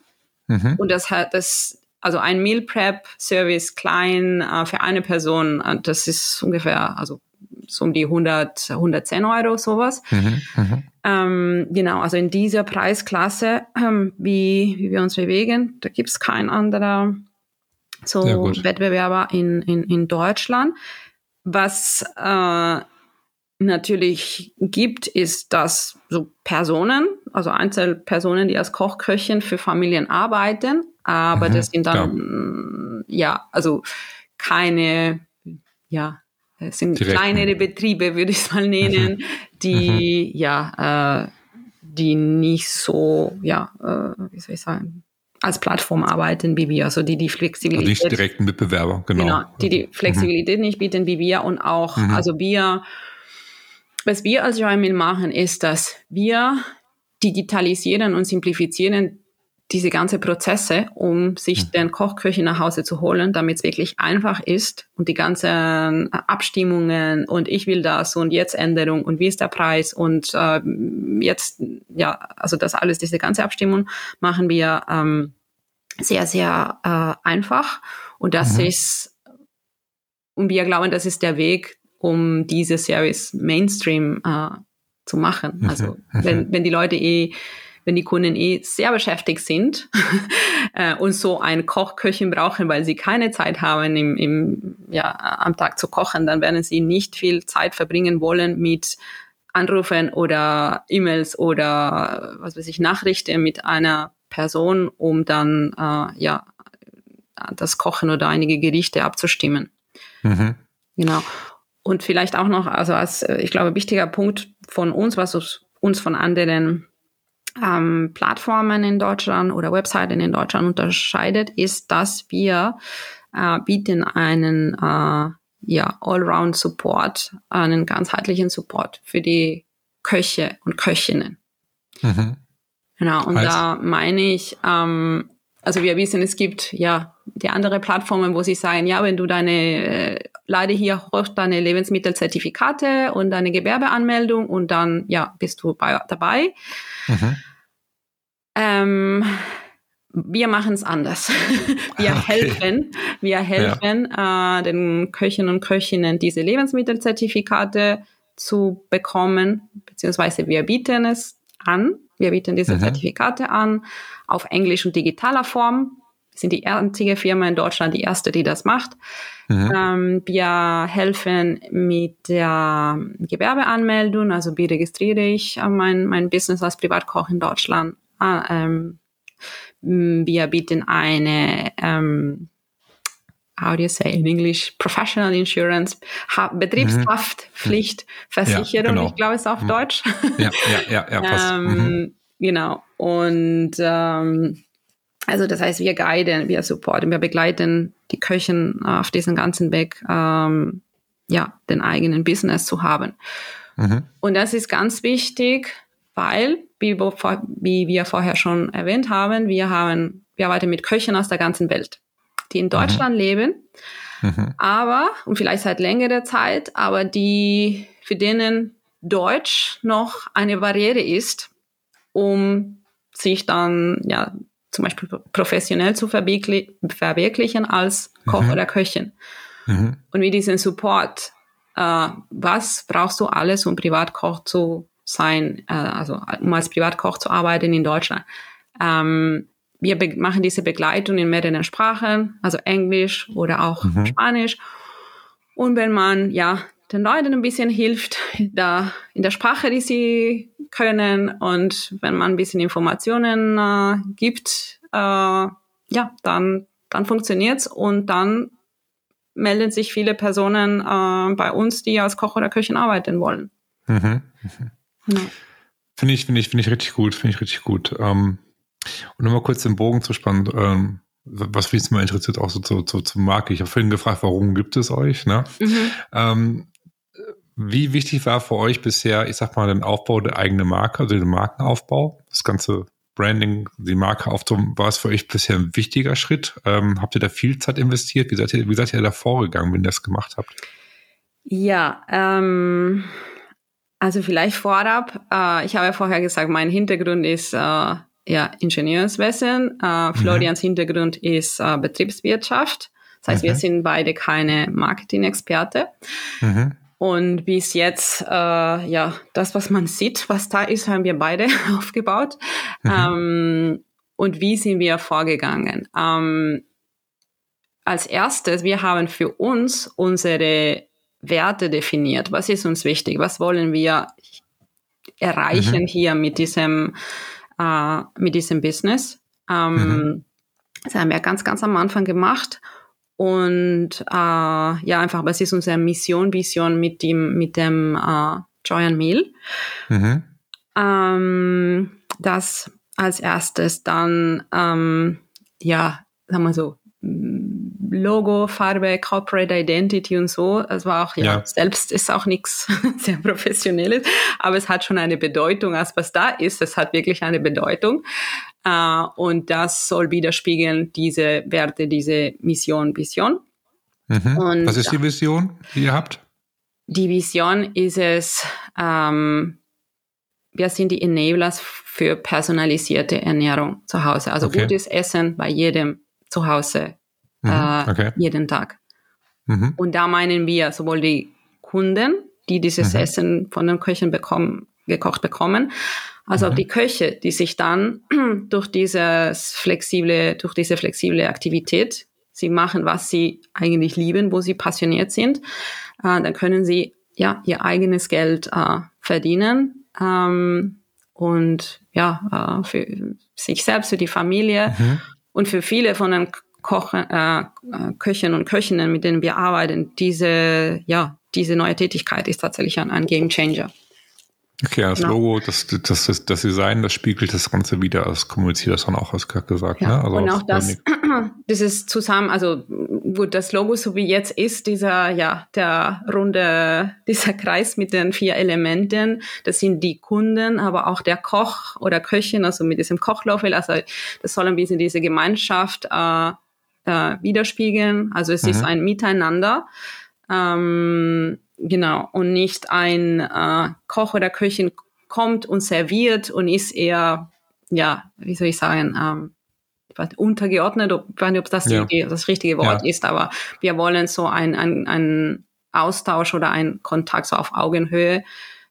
Mhm. Und das hat das, also ein Meal Prep Service klein äh, für eine Person, äh, das ist ungefähr, also so um die 100, 110 Euro sowas. Mhm. Mhm. Ähm, genau, also in dieser Preisklasse, ähm, wie, wie wir uns bewegen, da gibt es kein anderer so Wettbewerber in, in, in Deutschland. Was äh, natürlich gibt, ist, dass so Personen, also Einzelpersonen, die als Kochköchin für Familien arbeiten, aber mhm, das sind dann, ja. ja, also keine, ja, es sind Direkt. kleinere Betriebe, würde ich es mal nennen, mhm. die, mhm. ja, äh, die nicht so, ja, äh, wie soll ich sagen, als Plattform arbeiten wie wir, also die die Flexibilität. Also nicht direkten Mitbewerber, genau. genau die die Flexibilität mhm. nicht bieten wie wir und auch, mhm. also wir, was wir als Joymail machen, ist, dass wir digitalisieren und simplifizieren diese ganze Prozesse, um sich mhm. den Kochköche nach Hause zu holen, damit es wirklich einfach ist und die ganzen Abstimmungen und ich will das und jetzt Änderung und wie ist der Preis und äh, jetzt, ja, also das alles, diese ganze Abstimmung machen wir ähm, sehr, sehr äh, einfach und das mhm. ist, und wir glauben, das ist der Weg, um diese Service Mainstream äh, zu machen. Mhm. Also wenn, wenn die Leute eh wenn die Kunden eh sehr beschäftigt sind äh, und so ein Kochköchin brauchen, weil sie keine Zeit haben, im, im, ja, am Tag zu kochen, dann werden sie nicht viel Zeit verbringen wollen mit Anrufen oder E-Mails oder was weiß ich, Nachrichten mit einer Person, um dann äh, ja das Kochen oder einige Gerichte abzustimmen. Mhm. Genau. Und vielleicht auch noch, also als äh, ich glaube, wichtiger Punkt von uns, was uns von anderen ähm, Plattformen in Deutschland oder Webseiten in Deutschland unterscheidet, ist, dass wir äh, bieten einen äh, ja, Allround-Support, einen ganzheitlichen Support für die Köche und Köchinnen. Mhm. Genau, und heißt? da meine ich, ähm, also wir wissen, es gibt ja die andere Plattformen, wo sie sagen, ja, wenn du deine, äh, lade hier hoch deine Lebensmittelzertifikate und deine Gewerbeanmeldung und dann, ja, bist du bei, dabei. Mhm. Ähm, wir machen es anders. wir okay. helfen, wir helfen ja. äh, den Köchinnen und Köchinnen diese Lebensmittelzertifikate zu bekommen, beziehungsweise wir bieten es an. Wir bieten diese mhm. Zertifikate an auf Englisch und digitaler Form. Wir sind die einzige Firma in Deutschland, die erste, die das macht. Mhm. Ähm, wir helfen mit der Gewerbeanmeldung, also wie registriere ich äh, mein, mein Business als Privatkoch in Deutschland Ah, ähm, wir bieten eine, ähm, how do you say in English, Professional Insurance, ha Betriebshaftpflichtversicherung, ja, genau. ich glaube es ist auf mhm. Deutsch. Ja, ja, ja, ja passt. ähm, mhm. Genau. Und ähm, also das heißt, wir guiden, wir supporten, wir begleiten die Köchen auf diesem ganzen Weg, ähm, ja, den eigenen Business zu haben. Mhm. Und das ist ganz wichtig, weil, wie, wie wir vorher schon erwähnt haben, wir haben, wir arbeiten mit Köchen aus der ganzen Welt, die in. Deutschland mhm. leben, mhm. aber, und vielleicht seit längerer Zeit, aber die, für denen Deutsch noch eine Barriere ist, um sich dann, ja, zum Beispiel professionell zu verwirkli verwirklichen als Koch mhm. oder Köchin. Mhm. Und wie diesen Support, äh, was brauchst du alles, um Privatkoch zu sein, äh, also um als Privatkoch zu arbeiten in Deutschland. Ähm, wir machen diese Begleitung in mehreren Sprachen, also Englisch oder auch mhm. Spanisch. Und wenn man ja den Leuten ein bisschen hilft, da in der Sprache, die sie können, und wenn man ein bisschen Informationen äh, gibt, äh, ja, dann dann funktioniert's und dann melden sich viele Personen äh, bei uns, die als Koch oder Köchin arbeiten wollen. Mhm. Mhm. Ja. Finde ich, finde ich, finde ich richtig gut, finde ich richtig gut. Ähm, und nochmal kurz den Bogen zu spannen, ähm, was mich jetzt mal interessiert, auch so zu, zu, zu Marke. Ich habe vorhin gefragt, warum gibt es euch? Ne? Mhm. Ähm, wie wichtig war für euch bisher, ich sag mal, den Aufbau der eigenen Marke, also den Markenaufbau, das ganze Branding, die Marke aufzubauen, war es für euch bisher ein wichtiger Schritt? Ähm, habt ihr da viel Zeit investiert? Wie seid ihr, wie seid ihr da vorgegangen, wenn ihr das gemacht habt? Ja, ähm, also vielleicht vorab. Äh, ich habe ja vorher gesagt, mein Hintergrund ist äh, ja Ingenieurswesen. Äh, Florians mhm. Hintergrund ist äh, Betriebswirtschaft. Das heißt, mhm. wir sind beide keine Marketing-Experte. Mhm. Und bis jetzt, äh, ja, das, was man sieht, was da ist, haben wir beide aufgebaut. Mhm. Ähm, und wie sind wir vorgegangen? Ähm, als erstes, wir haben für uns unsere Werte definiert. Was ist uns wichtig? Was wollen wir erreichen mhm. hier mit diesem, äh, mit diesem Business? Ähm, mhm. Das haben wir ganz, ganz am Anfang gemacht. Und äh, ja, einfach, was ist unsere Mission, Vision mit dem, mit dem äh, Joy and Meal? Mhm. Ähm, das als erstes dann, ähm, ja, sagen wir so, Logo, Farbe, Corporate Identity und so. Es war auch, ja, ja. selbst ist auch nichts sehr Professionelles, aber es hat schon eine Bedeutung, als was da ist. Es hat wirklich eine Bedeutung. Äh, und das soll widerspiegeln diese Werte, diese Mission, Vision. Mhm. Und, Was ist die Vision, die ihr habt? Die Vision ist es, ähm, wir sind die Enablers für personalisierte Ernährung zu Hause. Also okay. gutes Essen bei jedem zu Hause, mhm. äh, okay. jeden Tag. Mhm. Und da meinen wir sowohl die Kunden, die dieses mhm. Essen von den Köchen bekommen, gekocht bekommen, also mhm. auch die Köche, die sich dann durch dieses flexible, durch diese flexible Aktivität, sie machen, was sie eigentlich lieben, wo sie passioniert sind, äh, dann können sie ja ihr eigenes Geld äh, verdienen ähm, und ja äh, für sich selbst, für die Familie mhm. und für viele von den Kochen, äh, Köchen und Köchinnen, mit denen wir arbeiten, diese ja diese neue Tätigkeit ist tatsächlich ein, ein Game Changer. Okay, das genau. Logo, das, das, das, das Design, das spiegelt das Ganze wieder, das kommuniziert das dann auch, hast du gesagt. Ja. Ne? Also und auch das, das ist zusammen, also gut, das Logo so wie jetzt ist, dieser, ja, der runde, dieser Kreis mit den vier Elementen, das sind die Kunden, aber auch der Koch oder Köchin, also mit diesem Kochlöffel, also das soll ein bisschen diese Gemeinschaft äh, äh, widerspiegeln. Also es mhm. ist ein Miteinander. Ähm, Genau, und nicht ein äh, Koch oder Köchin kommt und serviert und ist eher, ja, wie soll ich sagen, ähm, untergeordnet, ob, ich weiß nicht, ob das ja. die, das richtige Wort ja. ist, aber wir wollen so ein, ein, ein Austausch oder einen Kontakt so auf Augenhöhe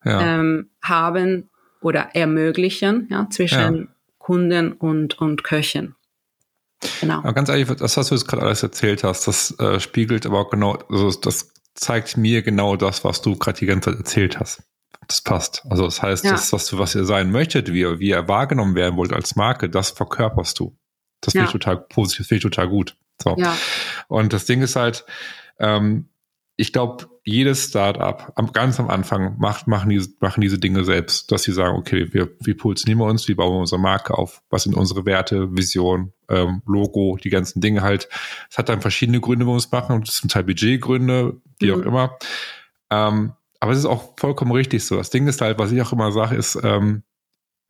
ja. ähm, haben oder ermöglichen ja, zwischen Kunden und, und Köchen. Genau. Aber ganz ehrlich, das, was du jetzt gerade alles erzählt hast, das äh, spiegelt aber auch genau, also das zeigt mir genau das, was du gerade die ganze Zeit erzählt hast. Das passt. Also das heißt, ja. das, was, du, was ihr sein möchtet, wie ihr, wie ihr wahrgenommen werden wollt als Marke, das verkörperst du. Das finde ja. ich total positiv, finde ich total gut. So. Ja. Und das Ding ist halt, ähm, ich glaube, jedes Startup am, ganz am Anfang macht, machen, diese, machen diese Dinge selbst, dass sie sagen, okay, wir, wie positionieren wir uns, wie bauen wir unsere Marke auf, was sind unsere Werte, Vision, ähm, Logo, die ganzen Dinge halt. Es hat dann verschiedene Gründe, warum wir es machen, zum Teil Budgetgründe, wie mhm. auch immer. Ähm, aber es ist auch vollkommen richtig so. Das Ding ist halt, was ich auch immer sage, ist, ähm,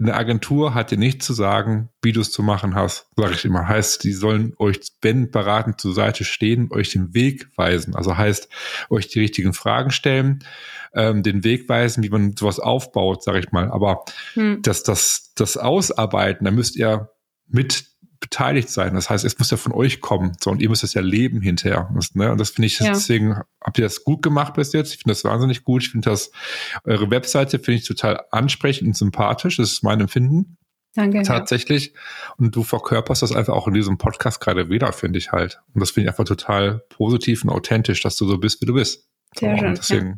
eine Agentur hat dir nicht zu sagen, wie du es zu machen hast, sage ich immer. Heißt, die sollen euch, wenn beratend zur Seite stehen, euch den Weg weisen. Also heißt, euch die richtigen Fragen stellen, ähm, den Weg weisen, wie man sowas aufbaut, sage ich mal. Aber hm. das, das, das Ausarbeiten, da müsst ihr mit beteiligt sein. Das heißt, es muss ja von euch kommen. So, und ihr müsst es ja leben hinterher. Das, ne? Und das finde ich, ja. deswegen habt ihr das gut gemacht bis jetzt. Ich finde das wahnsinnig gut. Ich finde das, eure Webseite finde ich total ansprechend und sympathisch. Das ist mein Empfinden. Danke. Tatsächlich. Ja. Und du verkörperst das einfach auch in diesem Podcast gerade wieder, finde ich halt. Und das finde ich einfach total positiv und authentisch, dass du so bist, wie du bist. Sehr so, schön. Deswegen, ja.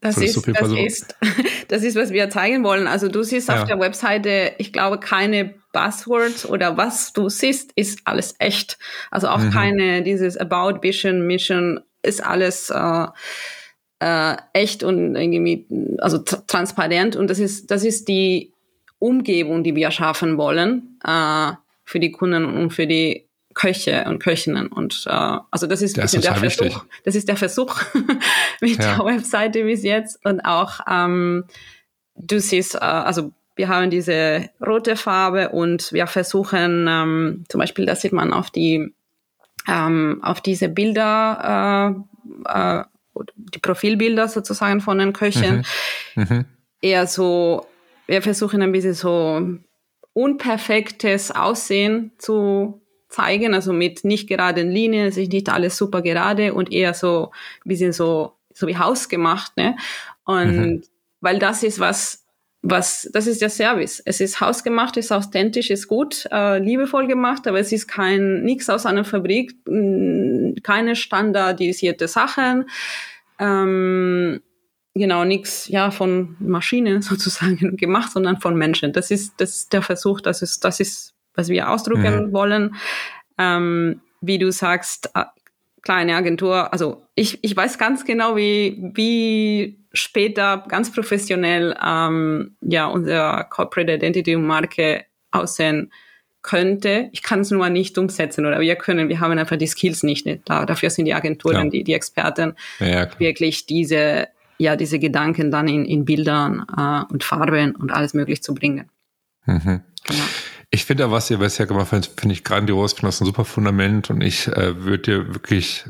Das ist, so das, ist, das ist, was wir zeigen wollen. Also du siehst ja. auf der Webseite, ich glaube, keine Buzzwords oder was du siehst, ist alles echt. Also auch mhm. keine, dieses About, Vision, Mission, ist alles äh, äh, echt und irgendwie, also transparent. Und das ist, das ist die Umgebung, die wir schaffen wollen äh, für die Kunden und für die Köche und Köchinnen und äh, also das ist, das ist der Versuch. Wichtig. Das ist der Versuch mit ja. der Webseite bis jetzt und auch ähm, du siehst, äh, also wir haben diese rote Farbe und wir versuchen, ähm, zum Beispiel, das sieht man auf die, ähm, auf diese Bilder, äh, äh, die Profilbilder sozusagen von den Köchen, mhm. Mhm. eher so, wir versuchen ein bisschen so unperfektes Aussehen zu zeigen, also mit nicht geraden Linien, es ist nicht alles super gerade und eher so ein bisschen so, so wie hausgemacht, ne? Und mhm. weil das ist was, was, das ist der Service. Es ist hausgemacht, ist authentisch, ist gut, äh, liebevoll gemacht, aber es ist kein, nichts aus einer Fabrik, keine standardisierte Sachen, ähm, genau, nichts, ja, von Maschinen sozusagen gemacht, sondern von Menschen. Das ist, das ist der Versuch, das ist, das ist, was wir ausdrücken mhm. wollen. Ähm, wie du sagst, äh, kleine Agentur, also ich, ich weiß ganz genau, wie, wie später ganz professionell ähm, ja unsere Corporate Identity und Marke aussehen könnte. Ich kann es nur nicht umsetzen oder wir können, wir haben einfach die Skills nicht. nicht. Da, dafür sind die Agenturen, ja. die, die Experten, ja, wirklich diese, ja, diese Gedanken dann in, in Bildern äh, und Farben und alles möglich zu bringen. Mhm. Genau. Ich finde, was ihr bisher gemacht habt, finde ich grandios, finde das ein super Fundament und ich äh, würde dir wirklich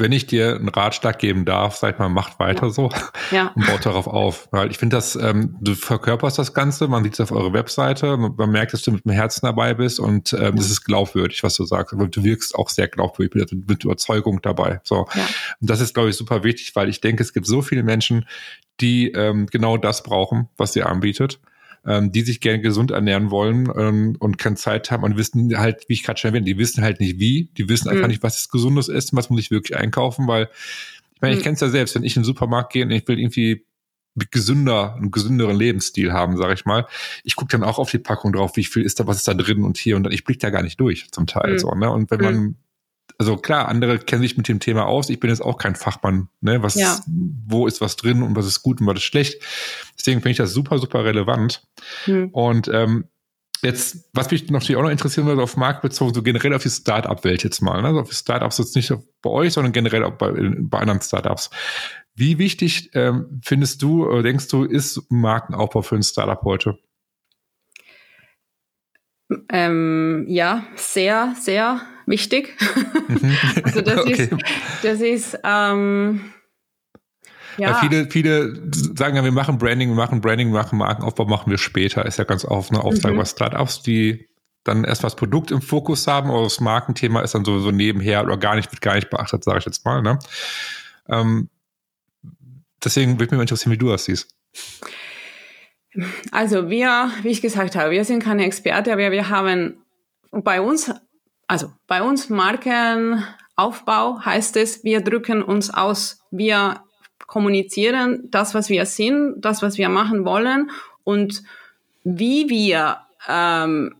wenn ich dir einen Ratschlag geben darf, sag mal, macht weiter ja. so ja. und baut darauf auf. Weil ich finde, dass ähm, du verkörperst das Ganze, man sieht es auf eurer Webseite, man merkt, dass du mit dem Herzen dabei bist und ähm, es ist glaubwürdig, was du sagst. Aber du wirkst auch sehr glaubwürdig, mit, mit Überzeugung dabei. So. Ja. Und das ist, glaube ich, super wichtig, weil ich denke, es gibt so viele Menschen, die ähm, genau das brauchen, was ihr anbietet ähm, die sich gerne gesund ernähren wollen ähm, und keine Zeit haben und wissen halt, wie ich gerade schon erwähnt, die wissen halt nicht wie, die wissen einfach mhm. nicht, was ist gesundes ist, was muss ich wirklich einkaufen, weil ich meine, mhm. ich kenne es ja selbst, wenn ich in den Supermarkt gehe und ich will irgendwie gesünder, einen gesünderen Lebensstil haben, sage ich mal. Ich gucke dann auch auf die Packung drauf, wie viel ist da, was ist da drin und hier und dann, ich blick da gar nicht durch zum Teil mhm. so, ne? Und wenn man mhm also klar, andere kennen sich mit dem Thema aus. Ich bin jetzt auch kein Fachmann, ne? Was, ja. wo ist was drin und was ist gut und was ist schlecht. Deswegen finde ich das super, super relevant. Hm. Und ähm, jetzt, was mich natürlich auch noch interessieren würde, auf Markt bezogen, so generell auf die Start-up-Welt jetzt mal. Ne? Also auf die Startups jetzt nicht bei euch, sondern generell auch bei, bei anderen Startups. Wie wichtig ähm, findest du oder denkst du, ist Markenaufbau für ein Startup heute? Ähm, ja, sehr, sehr wichtig. Mhm. also das okay. ist, das ist ähm, ja. Weil viele, viele sagen ja, wir machen Branding, wir machen Branding, wir machen Markenaufbau, machen wir später. Ist ja ganz oft eine Aussage mhm. bei Startups, die dann erst das Produkt im Fokus haben, aber das Markenthema ist dann sowieso nebenher oder gar nicht, wird gar nicht beachtet, sage ich jetzt mal. Ne? Ähm, deswegen würde mich interessieren, wie du das siehst. Also wir, wie ich gesagt habe, wir sind keine Experte, aber wir haben bei uns, also bei uns Markenaufbau heißt es, wir drücken uns aus, wir kommunizieren das, was wir sind, das, was wir machen wollen und wie wir ähm,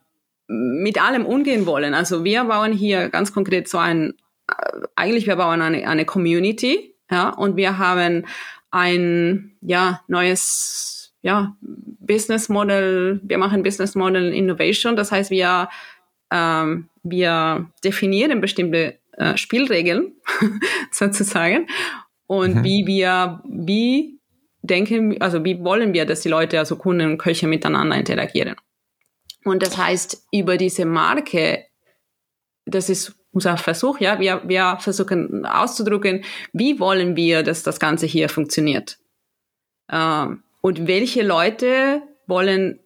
mit allem umgehen wollen. Also wir bauen hier ganz konkret so ein, äh, eigentlich wir bauen eine, eine Community, ja, und wir haben ein, ja, neues ja, Business Model, wir machen Business Model Innovation. Das heißt, wir, ähm, wir definieren bestimmte äh, Spielregeln sozusagen und mhm. wie wir, wie denken, also wie wollen wir, dass die Leute, also Kunden und Köche miteinander interagieren. Und das heißt, über diese Marke, das ist unser Versuch, ja, wir, wir versuchen auszudrücken, wie wollen wir, dass das Ganze hier funktioniert. Ähm, und welche Leute wollen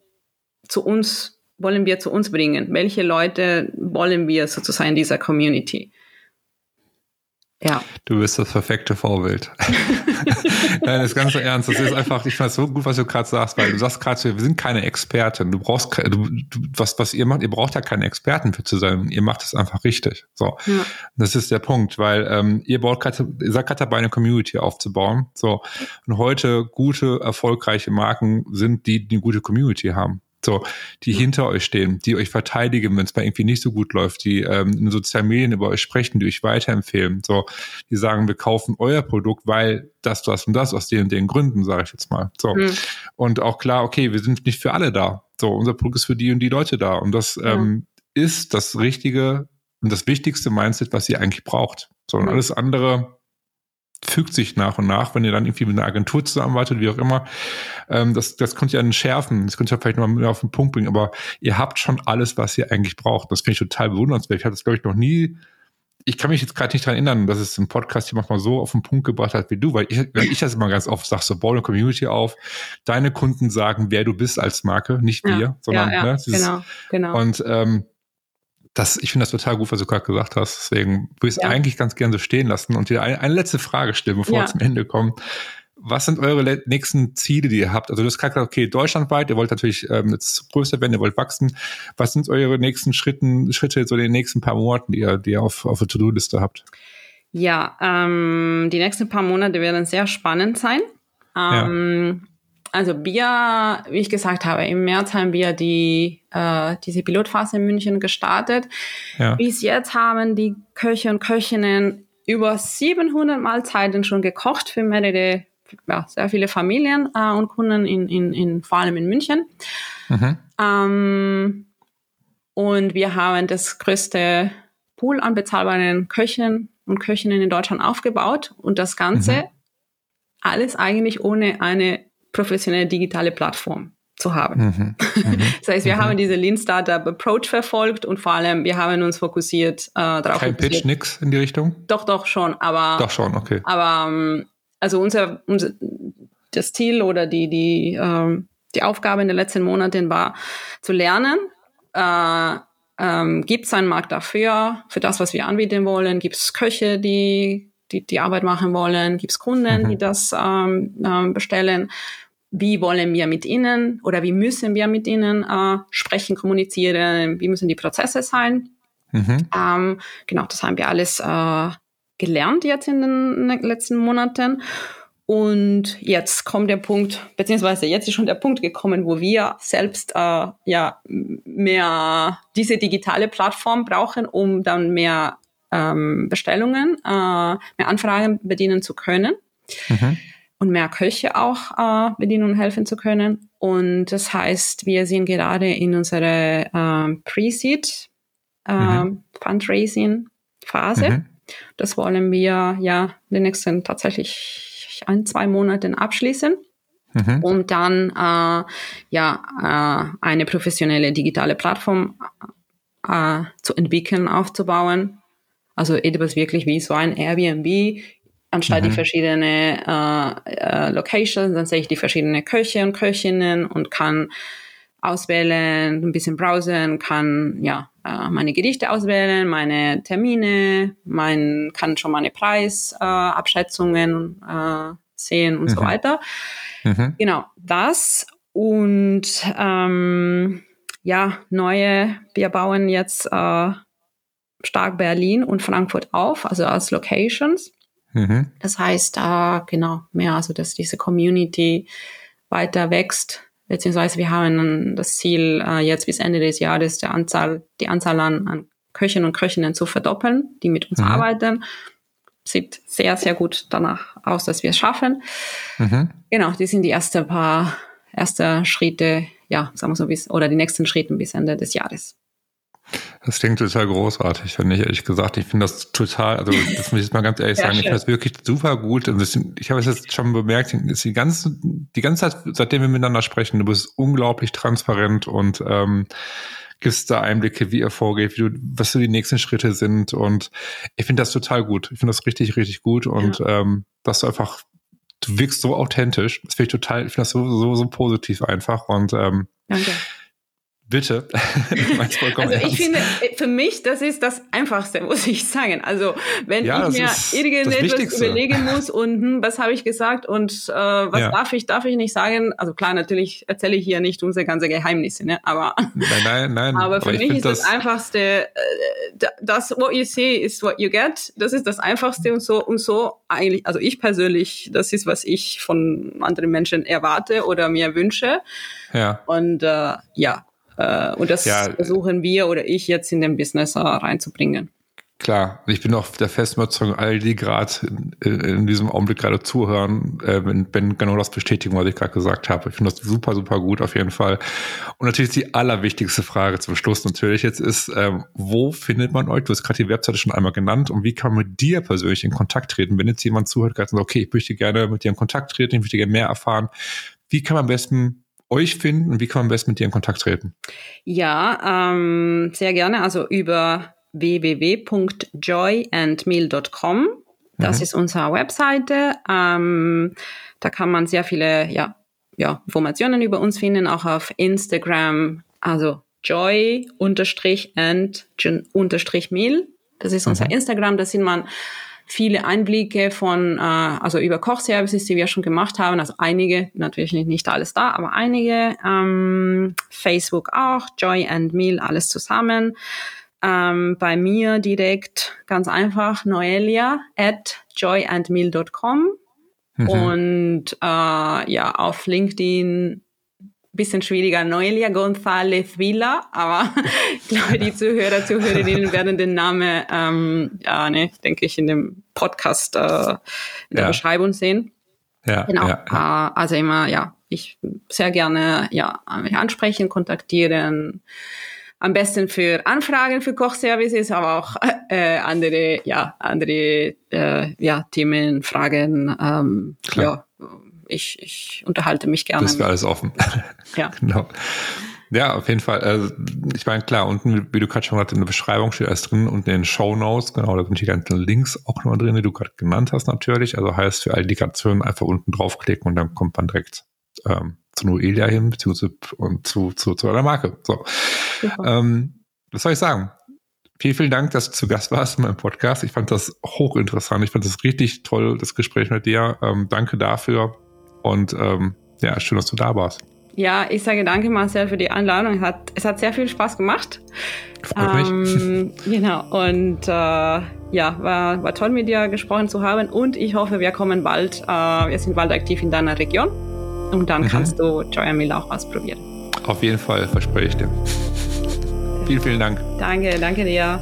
zu uns, wollen wir zu uns bringen? Welche Leute wollen wir sozusagen in dieser Community? Ja. Du bist das perfekte Vorbild. Nein, das ist ganz so ernst. Das ist einfach, ich finde es so gut, was du gerade sagst, weil du sagst gerade, wir sind keine Experten. Du brauchst, du, was, was ihr macht, ihr braucht ja keine Experten für zu sein. Ihr macht es einfach richtig. So. Ja. Das ist der Punkt, weil ähm, ihr baut gerade, ihr seid gerade dabei, eine Community aufzubauen. So. Und heute gute, erfolgreiche Marken sind die, die eine gute Community haben. So, die hinter euch stehen, die euch verteidigen, wenn es mal irgendwie nicht so gut läuft, die ähm, in sozialen Medien über euch sprechen, die euch weiterempfehlen. So, die sagen, wir kaufen euer Produkt, weil das, das und das aus den und den Gründen, sage ich jetzt mal. So. Mhm. Und auch klar, okay, wir sind nicht für alle da. So, unser Produkt ist für die und die Leute da. Und das ja. ähm, ist das richtige und das wichtigste Mindset, was ihr eigentlich braucht. So, und alles andere fügt sich nach und nach, wenn ihr dann irgendwie mit einer Agentur zusammenarbeitet, wie auch immer. Ähm, das, das könnt ihr dann schärfen, das könnt ihr vielleicht nochmal auf den Punkt bringen, aber ihr habt schon alles, was ihr eigentlich braucht. Das finde ich total bewundernswert. Ich habe das, glaube ich, noch nie ich kann mich jetzt gerade nicht daran erinnern, dass es im Podcast hier manchmal so auf den Punkt gebracht hat wie du, weil ich, weil ich das immer ganz oft sage, so bau eine Community auf, deine Kunden sagen, wer du bist als Marke, nicht ja, wir, sondern ja, ja, ne, dieses, genau, genau. Und ähm, das, ich finde das total gut, was du gerade gesagt hast. Deswegen würde ich es eigentlich ganz gerne so stehen lassen und dir eine, eine letzte Frage stellen, bevor wir zum Ende kommen was sind eure nächsten Ziele, die ihr habt? Also du hast gerade gesagt, okay, deutschlandweit, ihr wollt natürlich ähm, jetzt größer werden, ihr wollt wachsen. Was sind eure nächsten Schritten, Schritte so in den nächsten paar Monaten, die ihr, die ihr auf, auf der To-Do-Liste habt? Ja, ähm, die nächsten paar Monate werden sehr spannend sein. Ähm, ja. Also wir, wie ich gesagt habe, im März haben wir die, äh, diese Pilotphase in München gestartet. Ja. Bis jetzt haben die Köche und Köchinnen über 700 Mahlzeiten schon gekocht für mehrere ja, sehr viele Familien äh, und Kunden in, in, in, vor allem in München. Mhm. Ähm, und wir haben das größte Pool an bezahlbaren Köchen und Köchinnen in Deutschland aufgebaut und das Ganze mhm. alles eigentlich ohne eine professionelle digitale Plattform zu haben. Mhm. Mhm. das heißt, wir mhm. haben diese Lean Startup Approach verfolgt und vor allem wir haben uns fokussiert äh, darauf. Kein fokussiert. Pitch, nix in die Richtung? Doch, doch schon, aber. Doch schon, okay. Aber ähm, also unser, unser das Ziel oder die, die, ähm, die Aufgabe in den letzten Monaten war zu lernen, äh, ähm, gibt es einen Markt dafür, für das, was wir anbieten wollen? Gibt es Köche, die, die die Arbeit machen wollen? Gibt es Kunden, mhm. die das ähm, ähm, bestellen? Wie wollen wir mit ihnen oder wie müssen wir mit ihnen äh, sprechen, kommunizieren? Wie müssen die Prozesse sein? Mhm. Ähm, genau, das haben wir alles äh, gelernt jetzt in den letzten Monaten. Und jetzt kommt der Punkt, beziehungsweise jetzt ist schon der Punkt gekommen, wo wir selbst äh, ja mehr diese digitale Plattform brauchen, um dann mehr ähm, Bestellungen, äh, mehr Anfragen bedienen zu können. Mhm. Und mehr Köche auch äh, bedienen und helfen zu können. Und das heißt, wir sind gerade in unserer äh, Pre-Seed äh, mhm. Fundraising Phase. Mhm. Das wollen wir ja in den nächsten tatsächlich ein, zwei Monaten abschließen. Mhm. Und dann äh, ja äh, eine professionelle digitale Plattform äh, zu entwickeln, aufzubauen. Also etwas wirklich wie so ein Airbnb, anstatt mhm. die verschiedenen äh, äh, Locations, dann sehe ich die verschiedenen Köche und Köchinnen und kann auswählen, ein bisschen browsen, kann ja äh, meine Gerichte auswählen, meine Termine, mein kann schon meine Preisabschätzungen äh, äh, sehen und mhm. so weiter. Mhm. Genau das und ähm, ja neue. Wir bauen jetzt äh, stark Berlin und Frankfurt auf, also als Locations. Mhm. Das heißt, äh, genau mehr, also dass diese Community weiter wächst beziehungsweise wir haben das Ziel, äh, jetzt bis Ende des Jahres der Anzahl, die Anzahl an, an Köchinnen und Köchinnen zu verdoppeln, die mit uns mhm. arbeiten. Sieht sehr, sehr gut danach aus, dass wir es schaffen. Mhm. Genau, die sind die ersten paar erste Schritte, ja, sagen wir so, bis, oder die nächsten Schritte bis Ende des Jahres. Das klingt total großartig, finde ich ehrlich gesagt. Ich finde das total, also das muss ich jetzt mal ganz ehrlich sagen, ich finde das wirklich super gut. Und das, ich habe es jetzt schon bemerkt, die ganze, die ganze Zeit, seitdem wir miteinander sprechen, du bist unglaublich transparent und ähm, gibst da Einblicke, wie ihr vorgeht, wie du, was so die nächsten Schritte sind. Und ich finde das total gut. Ich finde das richtig, richtig gut. Und ja. ähm, dass du einfach, du wirkst so authentisch. Das finde ich total, ich finde das so, so, so positiv einfach. Und ähm, Danke. Bitte. also ich finde, für mich, das ist das Einfachste, muss ich sagen. Also wenn ja, ich mir irgendetwas überlegen muss und hm, was habe ich gesagt und äh, was ja. darf ich, darf ich nicht sagen. Also klar, natürlich erzähle ich hier nicht unsere ganze Geheimnisse, ne? aber nein, nein, nein. aber für aber mich ist das, das Einfachste, äh, das what you see is what you get. Das ist das Einfachste und so und so eigentlich. Also ich persönlich, das ist was ich von anderen Menschen erwarte oder mir wünsche. Ja. Und äh, ja, äh, und das ja. versuchen wir oder ich jetzt in den Business äh, reinzubringen. Klar, ich bin auch der festen Überzeugung, all die gerade in, in, diesem Augenblick gerade zuhören, äh, wenn, wenn genau das bestätigen, was ich gerade gesagt habe. Ich finde das super, super gut auf jeden Fall. Und natürlich die allerwichtigste Frage zum Schluss natürlich jetzt ist, ähm, wo findet man euch? Du hast gerade die Webseite schon einmal genannt und wie kann man mit dir persönlich in Kontakt treten? Wenn jetzt jemand zuhört, gerade sagt, okay, ich möchte gerne mit dir in Kontakt treten, ich möchte gerne mehr erfahren. Wie kann man am besten euch finden und wie kann man am besten mit dir in Kontakt treten? Ja, ähm, sehr gerne. Also über www.joyandmeal.com. Das mhm. ist unsere Webseite. Ähm, da kann man sehr viele ja, ja, Informationen über uns finden, auch auf Instagram, also joy unterstrich and unterstrich meal. Das ist unser mhm. Instagram, da sieht man viele Einblicke von, äh, also über Kochservices, die wir schon gemacht haben, also einige, natürlich nicht alles da, aber einige, ähm, Facebook auch, Joy and Meal, alles zusammen. Ähm, bei mir direkt ganz einfach Noelia at joyandmeal.com mhm. und äh, ja auf LinkedIn bisschen schwieriger Noelia González Villa, aber ich glaube, die Zuhörer, Zuhörerinnen werden den Namen, ähm, ja, ne, denke ich, in dem Podcast äh, in der ja. Beschreibung sehen. Ja, genau. Ja, ja. Äh, also immer, ja, ich sehr gerne ja mich ansprechen, kontaktieren am besten für Anfragen für Kochservices, aber auch äh, andere, ja, andere äh, ja, Themen, Fragen. Ähm, ja, ich, ich unterhalte mich gerne. Das wäre alles offen. Ja. genau. Ja, auf jeden Fall. Also, ich meine, klar, unten, wie du gerade schon gesagt in der Beschreibung steht alles drin und in den Show Notes, genau, da sind die ganzen Links auch noch drin, die du gerade genannt hast natürlich. Also heißt für all die Indikationen einfach unten draufklicken und dann kommt man direkt ähm, zu Noelia hin, beziehungsweise und zu, zu, zu einer Marke. So. Ähm, was soll ich sagen? Vielen, vielen Dank, dass du zu Gast warst in meinem Podcast. Ich fand das hochinteressant. Ich fand das richtig toll, das Gespräch mit dir. Ähm, danke dafür. Und ähm, ja, schön, dass du da warst. Ja, ich sage danke, Marcel, für die Einladung. Es hat, es hat sehr viel Spaß gemacht. Freut ähm, mich. Genau. Und äh, ja, war, war toll, mit dir gesprochen zu haben. Und ich hoffe, wir kommen bald, äh, wir sind bald aktiv in deiner Region. Und dann mhm. kannst du Joya Mill auch ausprobieren. Auf jeden Fall, verspreche ich dir. vielen, vielen Dank. Danke, danke dir.